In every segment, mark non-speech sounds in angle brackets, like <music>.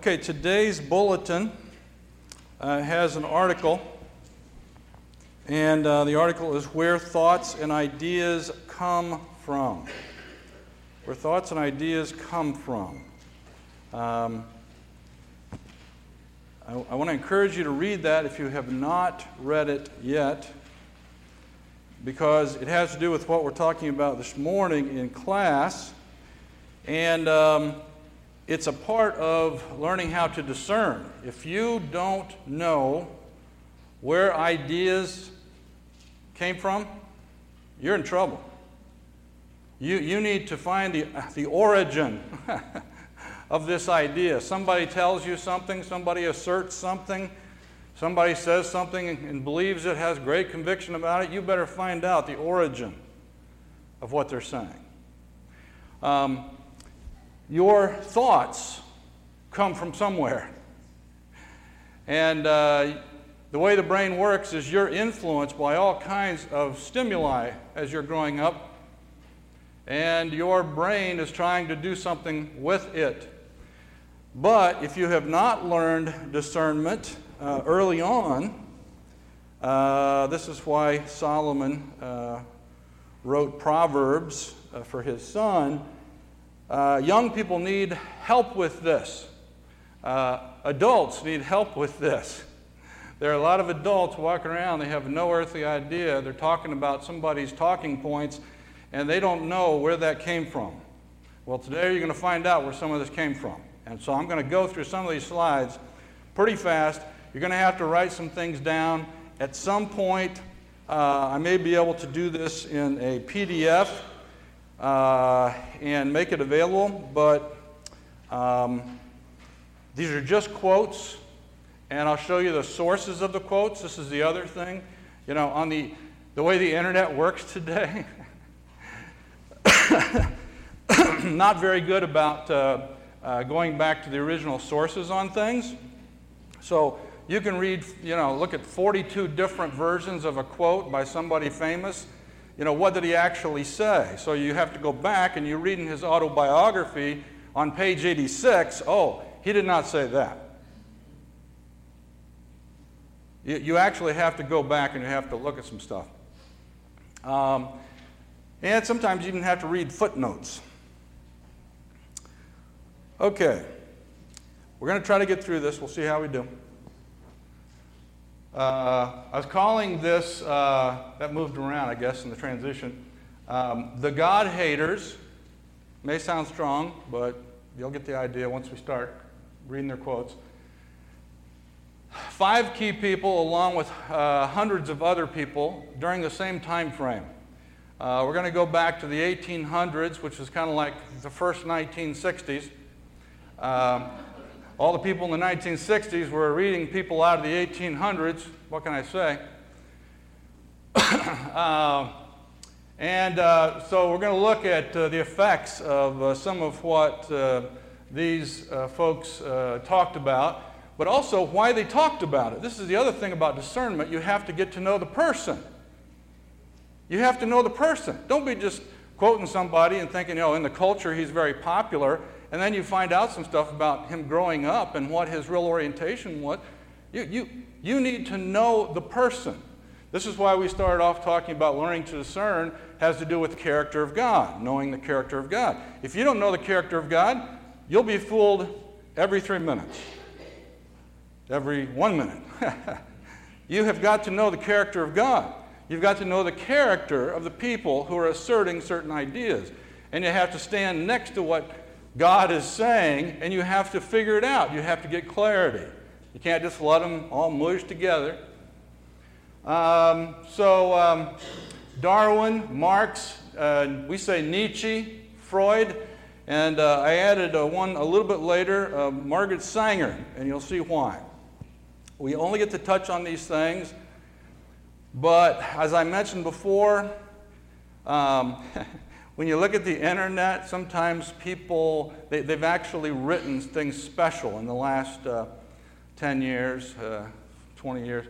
Okay, today's bulletin uh, has an article, and uh, the article is Where Thoughts and Ideas Come From. Where Thoughts and Ideas Come From. Um, I, I want to encourage you to read that if you have not read it yet, because it has to do with what we're talking about this morning in class. And. Um, it's a part of learning how to discern. If you don't know where ideas came from, you're in trouble. You, you need to find the, the origin <laughs> of this idea. Somebody tells you something, somebody asserts something, somebody says something and believes it, has great conviction about it. You better find out the origin of what they're saying. Um, your thoughts come from somewhere. And uh, the way the brain works is you're influenced by all kinds of stimuli as you're growing up, and your brain is trying to do something with it. But if you have not learned discernment uh, early on, uh, this is why Solomon uh, wrote Proverbs uh, for his son uh, young people need help with this. Uh, adults need help with this. There are a lot of adults walking around, they have no earthly idea. They're talking about somebody's talking points, and they don't know where that came from. Well, today you're going to find out where some of this came from. And so I'm going to go through some of these slides pretty fast. You're going to have to write some things down. At some point, uh, I may be able to do this in a PDF uh, and make it available, but um, these are just quotes, and I'll show you the sources of the quotes. This is the other thing. You know, on the, the way the internet works today, <coughs> not very good about uh, uh, going back to the original sources on things. So you can read, you know, look at 42 different versions of a quote by somebody famous you know, what did he actually say? So you have to go back and you read in his autobiography on page 86, oh, he did not say that. You, you actually have to go back and you have to look at some stuff. Um, and sometimes you even have to read footnotes. Okay, we're going to try to get through this. We'll see how we do. Uh, I was calling this, uh, that moved around, I guess, in the transition, um, The God Haters. May sound strong, but you'll get the idea once we start reading their quotes. Five key people, along with uh, hundreds of other people, during the same time frame. Uh, we're going to go back to the 1800s, which is kind of like the first 1960s. Um, all the people in the 1960s were reading people out of the 1800s. What can I say? <coughs> uh, and uh, so we're going to look at uh, the effects of uh, some of what uh, these uh, folks talked about, but also why they talked about it. This is the other thing about discernment. You have to get to know the person. You have to know the person. Don't be just quoting somebody and thinking, oh, in the culture he's very popular and then you find out some stuff about him growing up and what his real orientation was. You, you, you need to know the person. This is why we started off talking about learning to discern has to do with the character of God, knowing the character of God. If you don't know the character of God, you'll be fooled every three minutes, every one minute. <laughs> you have got to know the character of God. You've got to know the character of the people who are asserting certain ideas. And you have to stand next to what God is saying, and you have to figure it out. You have to get clarity. You can't just let them all mush together. Um, so, um, Darwin, Marx, uh, we say Nietzsche, Freud, and uh, I added uh, one a little bit later, uh, Margaret Sanger, and you'll see why. We only get to touch on these things, but as I mentioned before, um, <laughs> when you look at the internet, sometimes people, they, have actually written things special in the last uh, 10 years, uh, 20 years.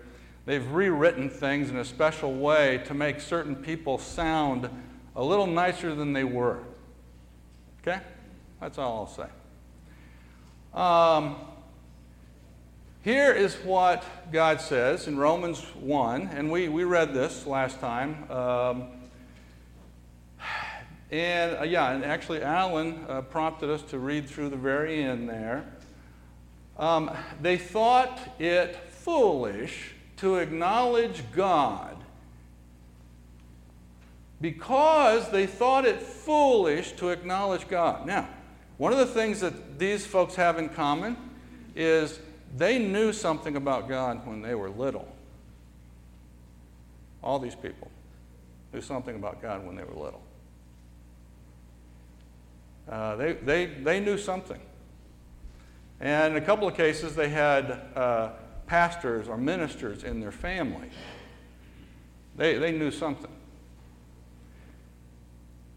They've rewritten things in a special way to make certain people sound a little nicer than they were. Okay? That's all I'll say. Um, Here is what God says in Romans 1, and we, we read this last time. Um, and uh, yeah, and actually, Alan uh, prompted us to read through the very end there. Um, they thought it foolish to acknowledge God because they thought it foolish to acknowledge God. Now, one of the things that these folks have in common is they knew something about God when they were little. All these people knew something about God when they were little. Uh, they, they, they knew something. And in a couple of cases, they had uh, pastors or ministers in their family. They, they knew something.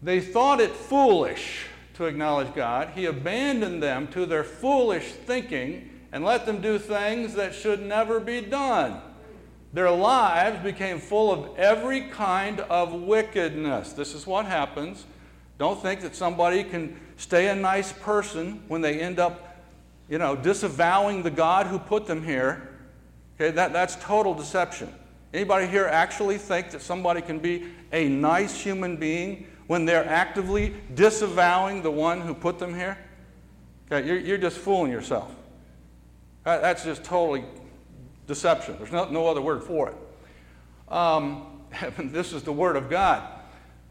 They thought it foolish to acknowledge God. He abandoned them to their foolish thinking and let them do things that should never be done. Their lives became full of every kind of wickedness. This is what happens. Don't think that somebody can stay a nice person when they end up, you know, disavowing the God who put them here. Okay, that, that's total deception. Anybody here actually think that somebody can be a nice human being when they're actively disavowing the one who put them here? Okay, you're, you're just fooling yourself. That's just totally deception. There's no, no other word for it. Um, <laughs> this is the Word of God.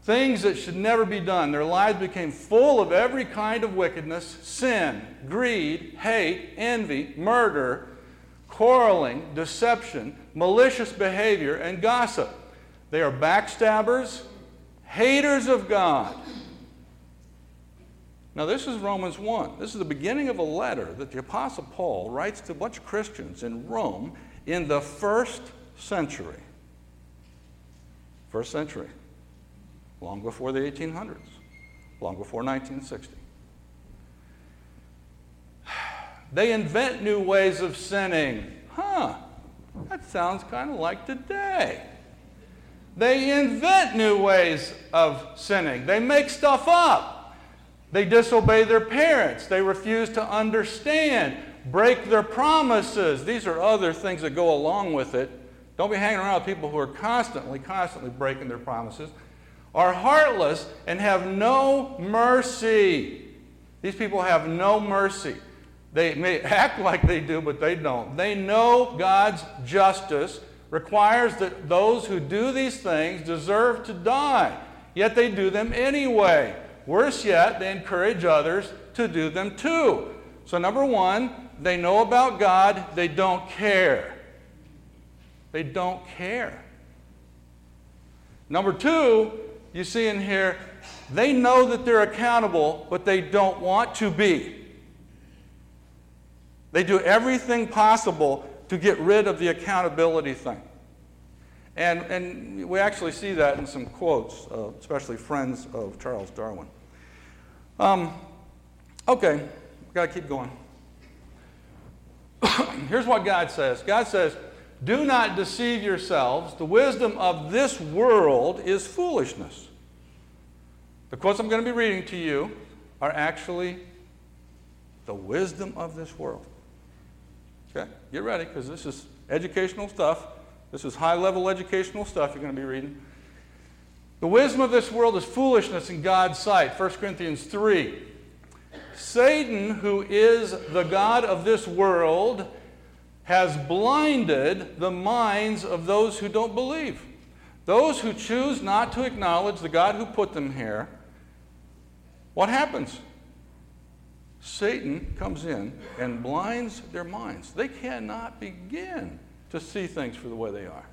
Things that should never be done. Their lives became full of every kind of wickedness sin, greed, hate, envy, murder, quarreling, deception, malicious behavior, and gossip. They are backstabbers, haters of God. Now, this is Romans 1. This is the beginning of a letter that the Apostle Paul writes to a bunch of Christians in Rome in the first century. First century, long before the 1800s, long before 1960. <sighs> They invent new ways of sinning. Huh, that sounds kind of like today. They invent new ways of sinning. They make stuff up. They disobey their parents. They refuse to understand, break their promises. These are other things that go along with it. Don't be hanging around with people who are constantly, constantly breaking their promises, are heartless, and have no mercy. These people have no mercy. They may act like they do, but they don't. They know God's justice requires that those who do these things deserve to die, yet they do them anyway. Worse yet, they encourage others to do them too. So, number one, they know about God, they don't care. They don't care. Number two, you see in here, they know that they're accountable, but they don't want to be. They do everything possible to get rid of the accountability thing. And, and we actually see that in some quotes, uh, especially friends of Charles Darwin. Um, okay, we've got to keep going. <coughs> Here's what God says God says, Do not deceive yourselves. The wisdom of this world is foolishness. The quotes I'm going to be reading to you are actually the wisdom of this world. Okay? Get ready because this is educational stuff. This is high level educational stuff you're going to be reading. The wisdom of this world is foolishness in God's sight. 1 Corinthians 3. Satan, who is the God of this world, has blinded the minds of those who don't believe. Those who choose not to acknowledge the God who put them here, what happens? Satan comes in and blinds their minds. They cannot begin to see things for the way they are.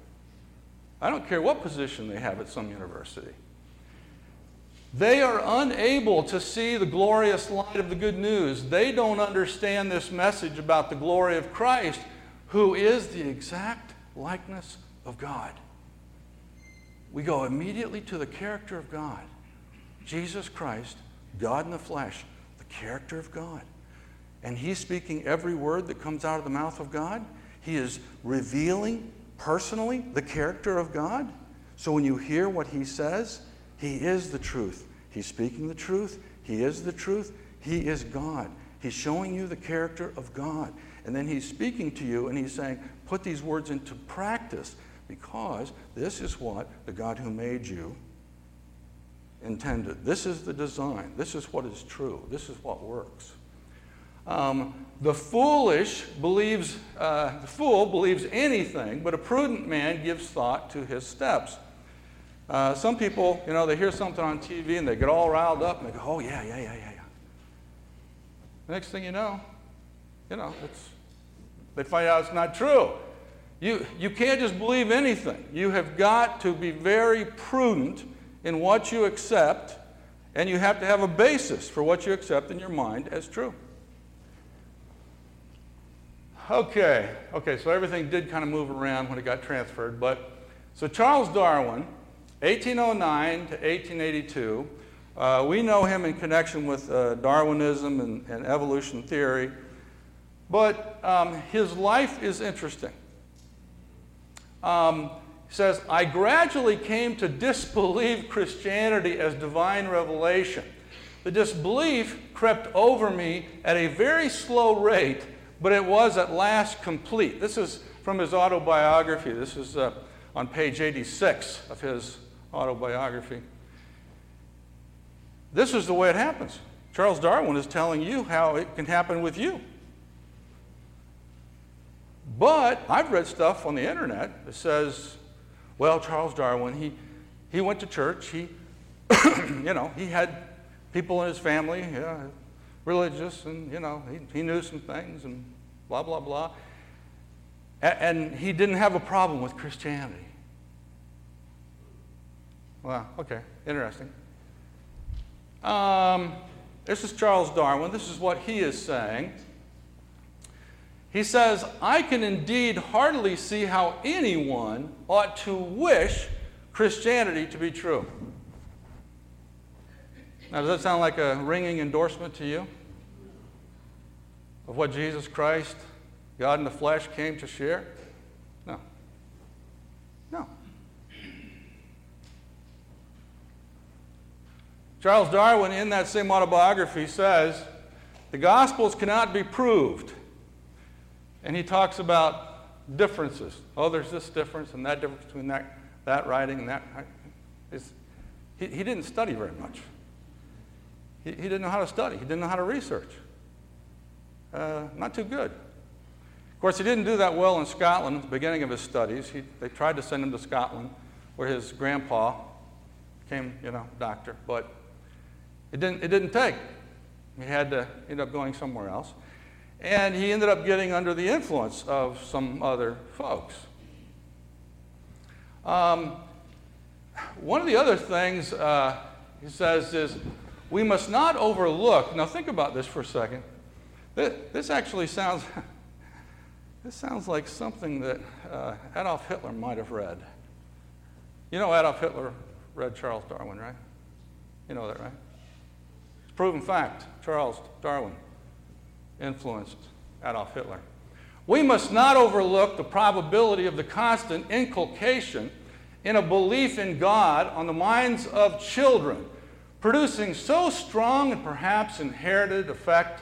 I don't care what position they have at some university. They are unable to see the glorious light of the good news. They don't understand this message about the glory of Christ, who is the exact likeness of God. We go immediately to the character of God Jesus Christ, God in the flesh, the character of God. And he's speaking every word that comes out of the mouth of God. He is revealing personally the character of God. So when you hear what he says, he is the truth. He's speaking the truth. He is the truth. He is God. He's showing you the character of God. And then he's speaking to you and he's saying, put these words into practice because this is what the God who made you intended. This is the design. This is what is true. This is what works. Um, the foolish believes, uh, the fool believes anything, but a prudent man gives thought to his steps. Uh, some people, you know, they hear something on TV and they get all riled up and they go, oh, yeah, yeah, yeah, yeah, yeah. Next thing you know, you know, it's, they find out it's not true. You, you can't just believe anything. You have got to be very prudent in what you accept, and you have to have a basis for what you accept in your mind as true. Okay, okay, so everything did kind of move around when it got transferred, but so Charles Darwin, 1809 to 1882, uh, we know him in connection with uh, Darwinism and, and, evolution theory, but um, his life is interesting. Um, says, I gradually came to disbelieve <laughs> Christianity as divine revelation. The disbelief crept over me at a very slow rate, but it was at last complete. This is from his autobiography. This is uh, on page 86 of his autobiography. This is the way it happens. Charles Darwin is telling you how it can happen with you. But I've read stuff on the internet that says well, Charles Darwin, he, he went to church. He, <coughs> you know, he had people in his family, yeah, religious, and, you know, he, he knew some things and blah, blah, blah. A- and he didn't have a problem with Christianity. Well, okay, interesting. Um, this is Charles Darwin. This is what he is saying. He says, I can indeed hardly see how anyone ought to wish Christianity to be true. Now, does that sound like a ringing endorsement to you of what Jesus Christ, God in the flesh, came to share? No. No. Charles Darwin, in that same autobiography, says, The Gospels cannot be proved and he talks about differences. Oh, there's this difference and that difference between that, that writing and that. He, he didn't study very much. He, he didn't know how to study, he didn't know how to research. Uh, not too good. Of course, he didn't do that well in Scotland at the beginning of his studies. He, they tried to send him to Scotland, where his grandpa became, you know, doctor, but it didn't, it didn't take. He had to end up going somewhere else. And he ended up getting under the influence of some other folks. Um, one of the other things uh, he says is we must not overlook. Now, think about this for a second. This, actually sounds. <laughs> this sounds like something that uh, Adolf Hitler might have read. You know, Adolf Hitler read Charles Darwin, right? You know that, right? It's proven fact. Charles Darwin influenced Adolf Hitler. We must not overlook the probability of the constant inculcation in a belief in God on the minds of children, producing so strong and perhaps inherited effect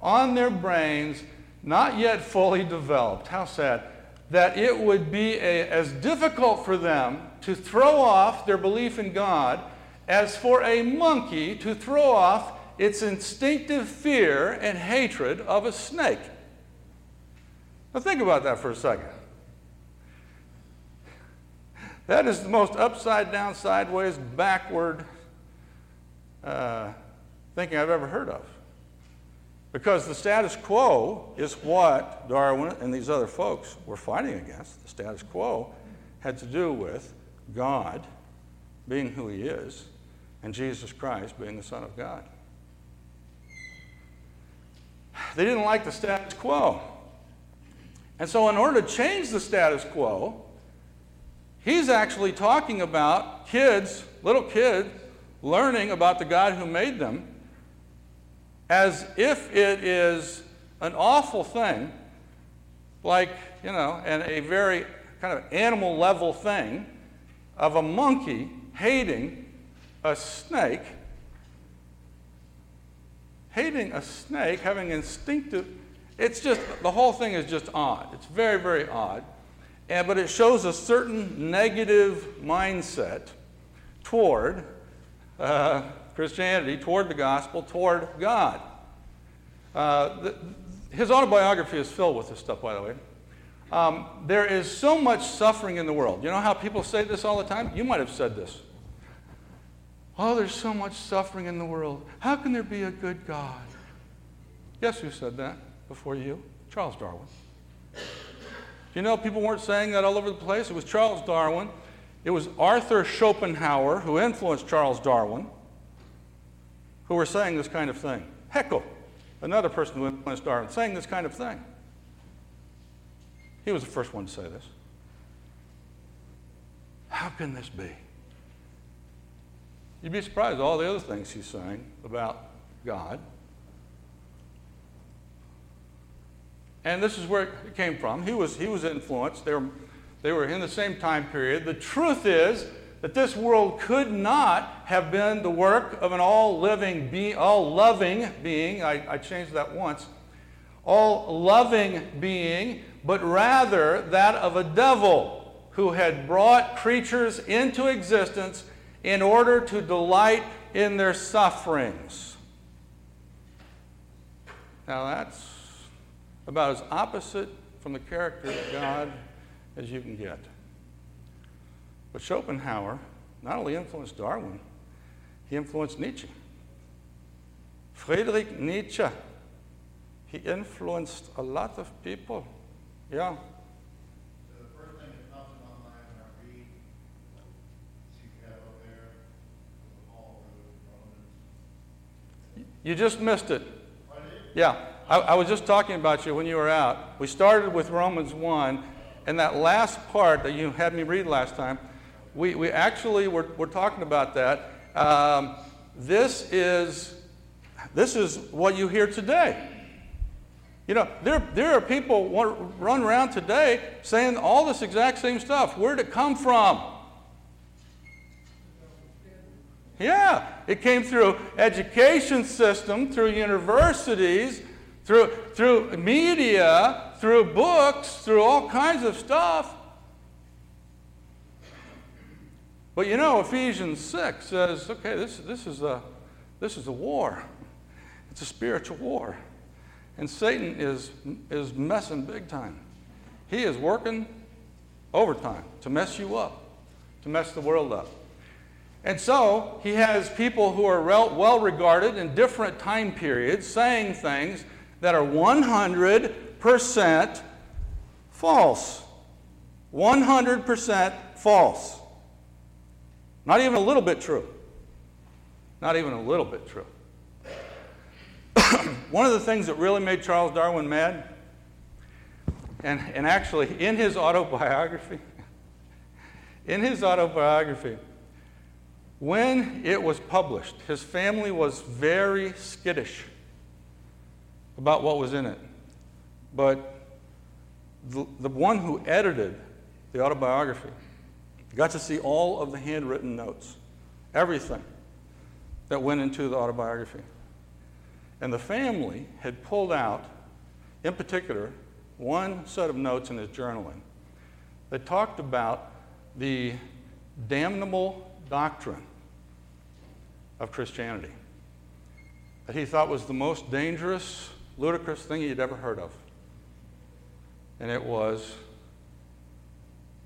on their brains not yet fully developed. How sad. That it would be a, as difficult for them to throw off their belief in God as for a monkey to throw off its instinctive fear and hatred of a snake. Now, think about that for a second. That is the most upside down, sideways, backward uh, thinking I've ever heard of. Because the status quo is what Darwin and these other folks were fighting against. The status quo had to do with God being who he is and Jesus Christ being the Son of God. They didn't like the status quo. And so, in order to change the status quo, he's actually talking about kids, little kids, learning about the God who made them as if it is an awful thing, like, you know, and a very kind of animal level thing of a monkey hating a snake hating a snake, having instinctive It's just, the whole thing is just odd. It's very, very odd. And, but it shows a certain negative mindset toward uh, Christianity, toward the gospel, toward God. Uh, the, his autobiography is filled with this stuff, by the way. Um, there is so much suffering in the world. You know how people say this all the time? You might have said this. Oh, there's so much suffering in the world. How can there be a good God? Guess who said that before you? Charles Darwin. You know, people weren't saying that all over the place. It was Charles Darwin. It was Arthur Schopenhauer, who influenced Charles Darwin, who were saying this kind of thing. Haeckel, another person who influenced Darwin, saying this kind of thing. He was the first one to say this. How can this be? You'd be surprised at all the other things he's saying about God. And this is where it came from. He was, he was influenced. They were, they were in the same time period. The truth is that this world could not have been the work of an all living, be, all loving being. I, I changed that once. All loving being but rather that of a devil who had brought creatures into existence in order to delight in their sufferings. Now, that's about as opposite from the character of God as you can get. But Schopenhauer not only influenced Darwin, he influenced Nietzsche. Friedrich Nietzsche, he influenced a lot of people. Yeah. You just missed it. Yeah. I, I was just talking about you when you were out. We started with Romans 1, and that last part that you had me read last time, we, we actually were, were talking about that. Um, this is this is what you hear today. You know, there, there are people run around today saying all this exact same stuff. Where'd it come from? Yeah, it came through education system, through universities, through, through media, through books, through all kinds of stuff. But you know, Ephesians 6 says, okay, this, this, is a, this is a war. It's a spiritual war. And Satan is, is messing big time. He is working overtime to mess you up, to mess the world up. And so he has people who are well regarded in different time periods saying things that are 100% false. 100% false. Not even a little bit true. Not even a little bit true. <coughs> one of the things that really made Charles Darwin mad, and, and actually in his autobiography, <laughs> in his autobiography, when it was published, his family was very skittish about what was in it. But the, the one who edited the autobiography got to see all of the handwritten notes, everything that went into the autobiography. And the family had pulled out, in particular, one set of notes in his journaling that talked about the damnable doctrine of Christianity that he thought was the most dangerous, ludicrous thing he'd ever heard of. And it was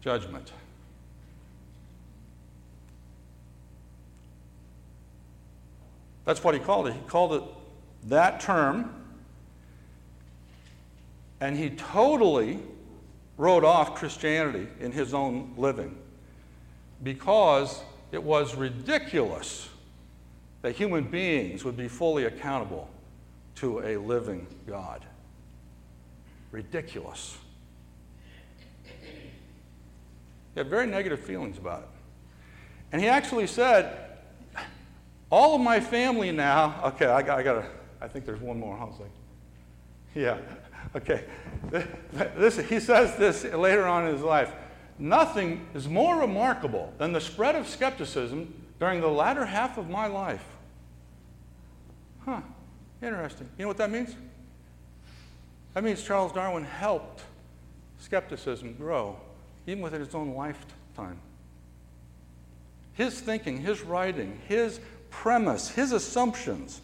judgment. That's what he called it. He called it that term, and he totally wrote off Christianity in his own living because it was ridiculous that human beings would be fully accountable to a living God. Ridiculous. He had very negative feelings about it. And he actually said, All of my family now, okay, I got, I got I think there's one more. I was like, yeah, <laughs> okay. This, he says this later on in his life. Nothing is more remarkable than the spread of skepticism during the latter half of my life. Huh, interesting. You know what that means? That means Charles Darwin helped skepticism grow, even within his own lifetime. His thinking, his writing, his premise, his assumptions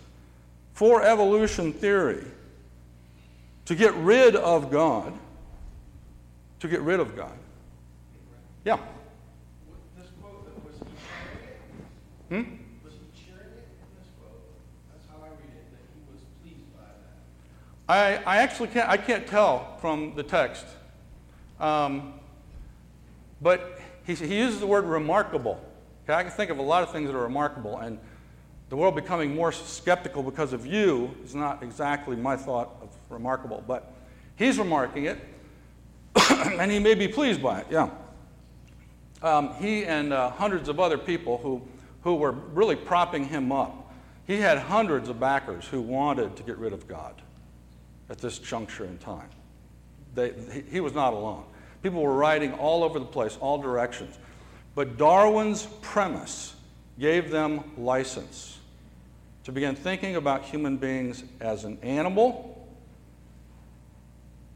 for evolution theory to get rid of God, to get rid of God. Yeah. This quote, was he Hmm? Was he it in this quote? That's how I read it, that he was pleased by that. I, I actually can't, I can't tell from the text. Um, but he, he uses the word remarkable. Okay, I can think of a lot of things that are remarkable, and the world becoming more skeptical because of you is not exactly my thought of remarkable, but he's remarking it, <coughs> and he may be pleased by it, yeah. Um, he and uh, hundreds of other people who, who were really propping him up. He had hundreds of backers who wanted to get rid of God at this juncture in time. They, he, he was not alone. People were writing all over the place, all directions. But Darwin's premise gave them license to begin thinking about human beings as an animal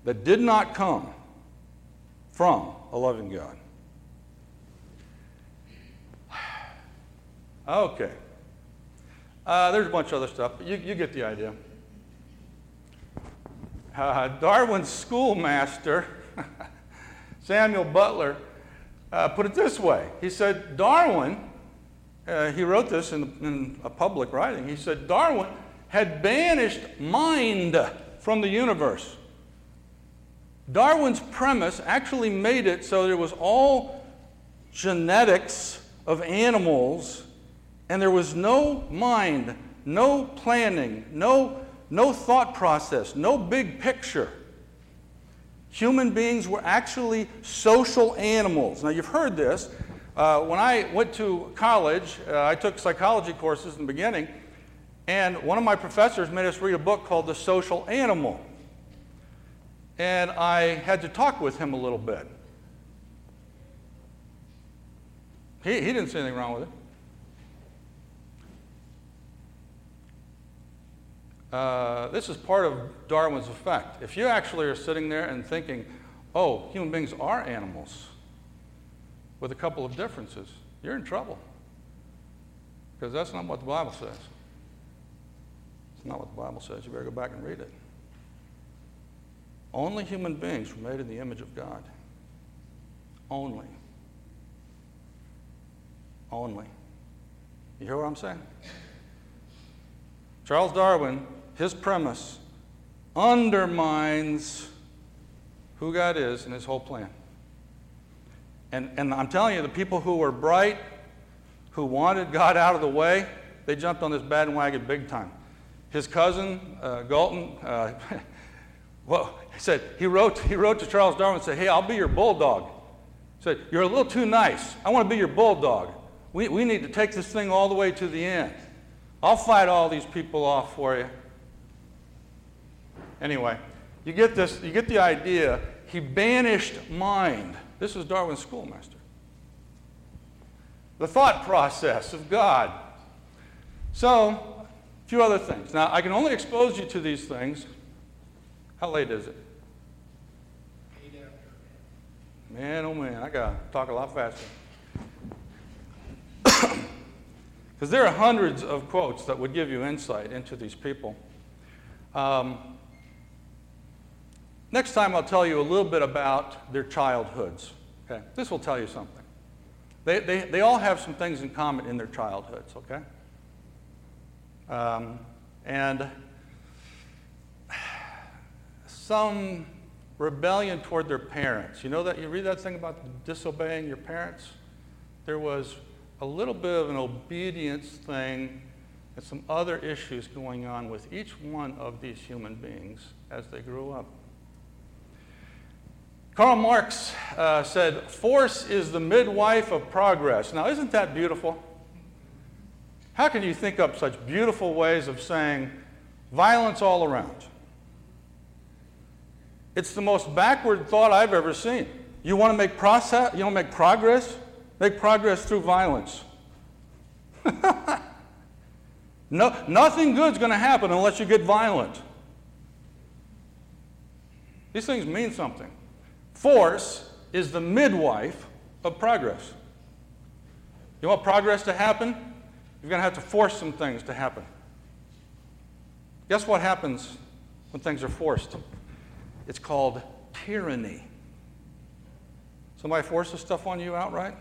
that did not come from a loving God. Okay. Uh, there's a bunch of other stuff, but you, you get the idea. Uh, Darwin's schoolmaster, <laughs> Samuel Butler, uh, put it this way. He said, Darwin uh, he wrote this in, in a public writing. He said, Darwin had banished mind from the universe. Darwin's premise actually made it so there was all genetics of animals, and there was no mind, no planning, no, no thought process, no big picture. Human beings were actually social animals. Now, you've heard this. Uh, when I went to college, uh, I took psychology courses in the beginning, and one of my professors made us read a book called The Social Animal. And I had to talk with him a little bit. He, he didn't see anything wrong with it. Uh, this is part of Darwin's effect. If you actually are sitting there and thinking, oh, human beings are animals, with a couple of differences, you're in trouble. Because that's not what the Bible says. It's not what the Bible says. You better go back and read it. Only human beings were made in the image of God. Only. Only. You hear what I'm saying? Charles Darwin, his premise undermines who God is and his whole plan. And, and I'm telling you, the people who were bright, who wanted God out of the way, they jumped on this bandwagon big time. His cousin, uh, Galton, uh, <laughs> well, he said, he wrote, he wrote to Charles Darwin and said, Hey, I'll be your bulldog. He said, You're a little too nice. I want to be your bulldog. We, we need to take this thing all the way to the end. I'll fight all these people off for you. Anyway, you get this, you get the idea. He banished mind. This was Darwin's schoolmaster. The thought process of God. So, a few other things. Now, I can only expose you to these things. How late is it? Man, oh man, I gotta talk a lot faster. <coughs> Because there are hundreds of quotes that would give you insight into these people. Um, Next time, I'll tell you a little bit about their childhoods. Okay? This will tell you something. They, they, they all have some things in common in their childhoods, okay? Um, and some rebellion toward their parents. You know that? You read that thing about disobeying your parents? There was a little bit of an obedience thing and some other issues going on with each one of these human beings as they grew up. Karl Marx uh, said, Force is the midwife of progress. Now, isn't that beautiful? How can you think up such beautiful ways of saying violence all around? It's the most backward thought I've ever seen. You want to make process, you want to make progress? Make progress through violence. <laughs> no, nothing good's going to happen unless you get violent. These things mean something. Force is the midwife of progress. You want progress to happen? You're going to have to force some things to happen. Guess what happens when things are forced? It's called tyranny. Somebody forces stuff on you outright?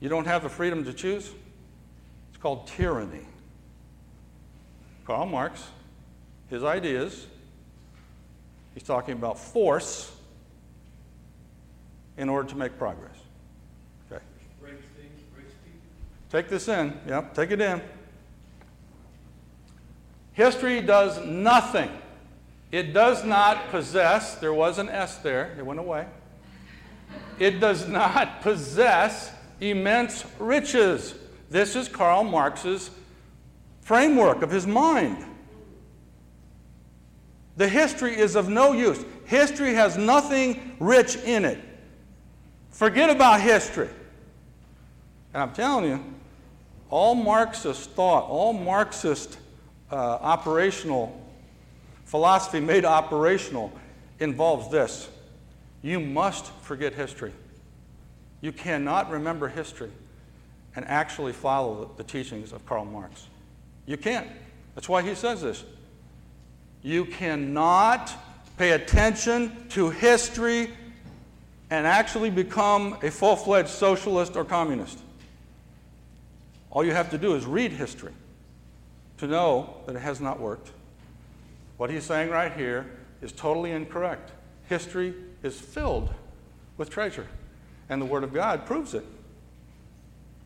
You don't have the freedom to choose? It's called tyranny. Karl Marx, his ideas, he's talking about force in order to make progress. Okay. Breaks things, breaks people. Take this in. Yep, take it in. History does nothing. It does not possess, there was an S there, it went away. It does not possess immense riches. This is Karl Marx's framework of his mind. The history is of no use. History has nothing rich in it. Forget about history. And I'm telling you, all Marxist thought, all Marxist uh, operational philosophy made operational involves this you must forget history. You cannot remember history and actually follow the teachings of Karl Marx. You can't. That's why he says this. You cannot pay attention to history and actually become a full fledged socialist or communist. All you have to do is read history to know that it has not worked. What he's saying right here is totally incorrect. History is filled with treasure, and the Word of God proves it.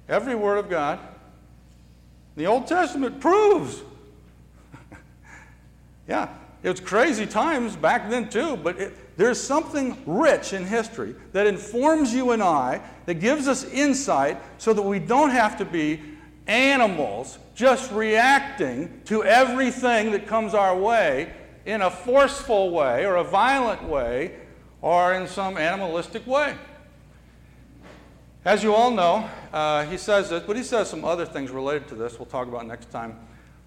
Every Word of God, the Old Testament proves. <laughs> yeah, it was crazy times back then too, but it, there's something rich in history that informs you and I, that gives us insight so that we don't have to be animals just reacting to everything that comes our way in a forceful way or a violent way or in some animalistic way. As you all know, uh, he says this, but he says some other things related to this we'll talk about next time.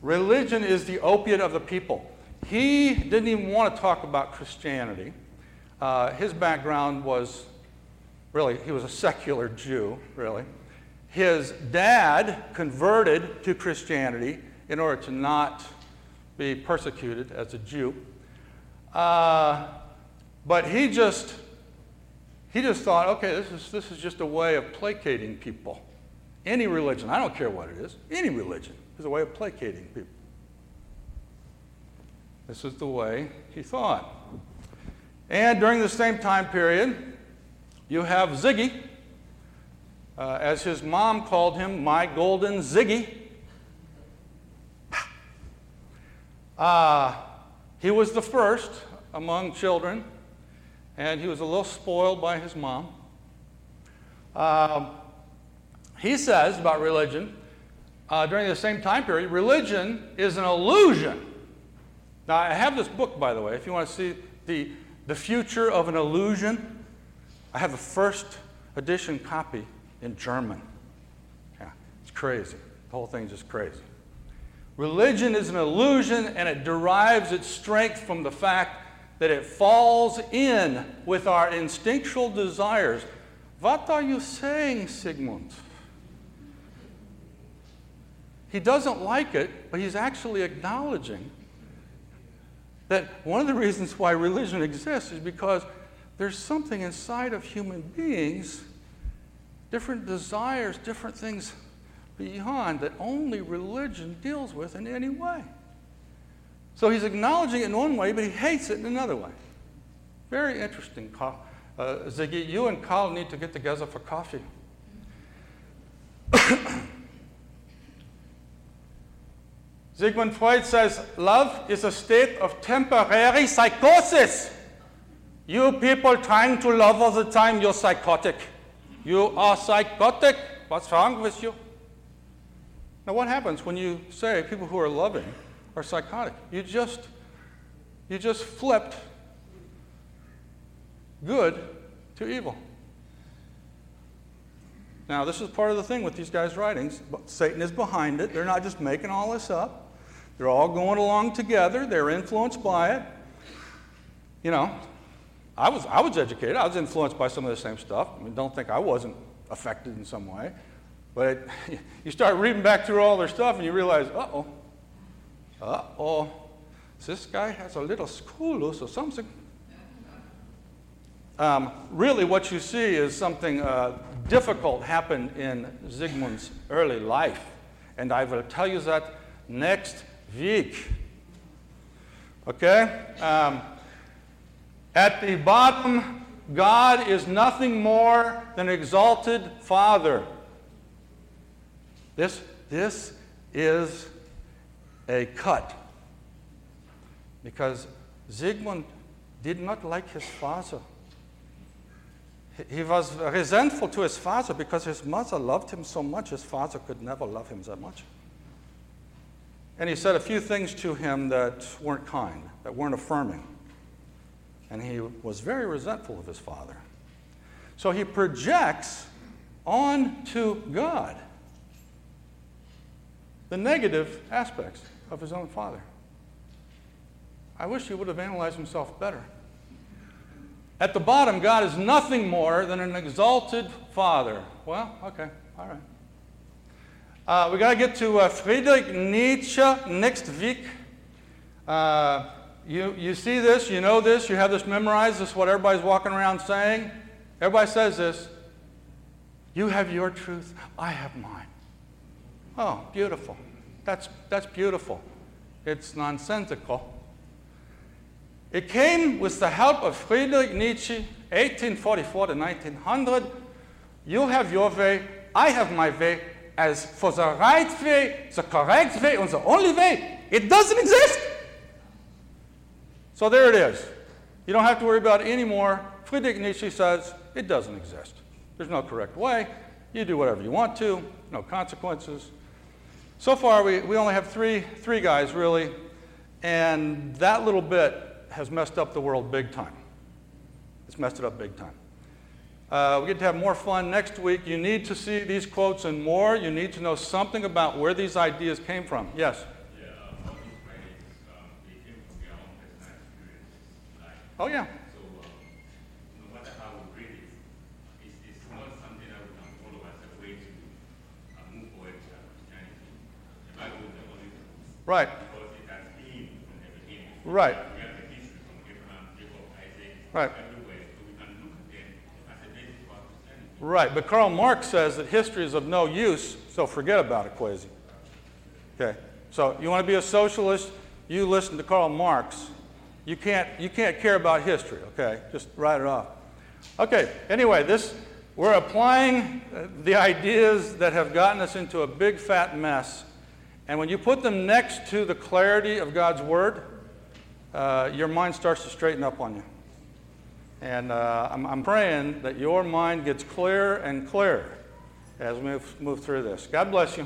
Religion is the opiate of the people. He didn't even want to talk about Christianity. Uh, his background was really, he was a secular Jew, really. His dad converted to Christianity in order to not be persecuted as a Jew. Uh, but he just he just thought, okay, this is, this is just a way of placating people. Any religion, I don't care what it is, any religion is a way of placating people. This is the way he thought. And during the same time period, you have Ziggy, uh, as his mom called him, my golden Ziggy. Uh, he was the first among children and he was a little spoiled by his mom. Um, he says about religion uh, during the same time period religion is an illusion. Now, I have this book, by the way, if you want to see the, the future of an illusion. I have a first edition copy in German. Yeah, it's crazy. The whole thing's just crazy. Religion is an illusion and it derives its strength from the fact that it falls in with our instinctual desires. What are you saying, Sigmund? He doesn't like it, but he's actually acknowledging that one of the reasons why religion exists is because there's something inside of human beings, different desires, different things beyond that only religion deals with in any way. So he's acknowledging it in one way, but he hates it in another way. Very interesting, uh, Ziggy. You and Karl need to get together for coffee. <coughs> Sigmund Freud says love is a state of temporary psychosis. You people trying to love all the time, you're psychotic. You are psychotic. What's wrong with you? Now, what happens when you say people who are loving are psychotic. You just, you just flipped good to evil. Now, this is part of the thing with these guys' writings. Satan is behind it. They're not just making all this up, they're all going along together, they're influenced by it. you know, I was, I was educated. I was influenced by some of the same stuff. I mean, don't think I wasn't affected in some way. But <laughs> you start reading back through all their stuff and you realize, uh oh, uh oh, this guy has a little scrolus or something. Um, really, what you see is something uh, difficult happened in Sigmund's early life. And I will tell you that next week. Okay? Um, at the bottom, God is nothing more than exalted Father. This, this is a cut. Because Sigmund did not like his father. He was resentful to his father because his mother loved him so much, his father could never love him that much. And he said a few things to him that weren't kind, that weren't affirming. And he was very resentful of his father. So he projects onto God the negative aspects of his own father. I wish he would have analyzed himself better. At the bottom, God is nothing more than an exalted Father. Well, okay, all right. Uh, we got to get to uh, Friedrich Nietzsche next week. Uh, you, you see this, you know this, you have this memorized, this is what everybody's walking around saying. Everybody says this. You have your truth, I have mine. Oh, beautiful. That's, that's beautiful. It's nonsensical. It came with the help of Friedrich Nietzsche, 1844 to 1900. You have your way, I have my way, as for the right way, the correct way, and the only way. It doesn't exist. So there it is. You don't have to worry about it anymore. Friedrich Nietzsche says it doesn't exist. There's no correct way. You do whatever you want to, no consequences. So far, we, we only have three, three guys, really, and that little bit has messed up the world big time. It's messed it up big time. Uh, we get to have more fun next week. You need to see these quotes and more. You need to know something about where these ideas came from. Yes? Oh, yeah. Right, because it has been from the beginning. right, We have the history from Abraham, Jacob, Isaac, Right. everywhere, so we can look at them as a basis for our Christianity. Right. But Karl Marx says that history is of no use, so forget about it, Quasi. Okay. So you want to be a socialist? You listen to Karl Marx. You can't, you can't care about history, okay? Just write it off. Okay, anyway, this, we're applying uh, the ideas that have gotten us into a big fat mess. And when you put them next to the clarity of God's Word, uh, your mind starts to straighten up on you. And uh, I'm, I'm praying that your mind gets clearer and clearer as we move, move through this. God bless you.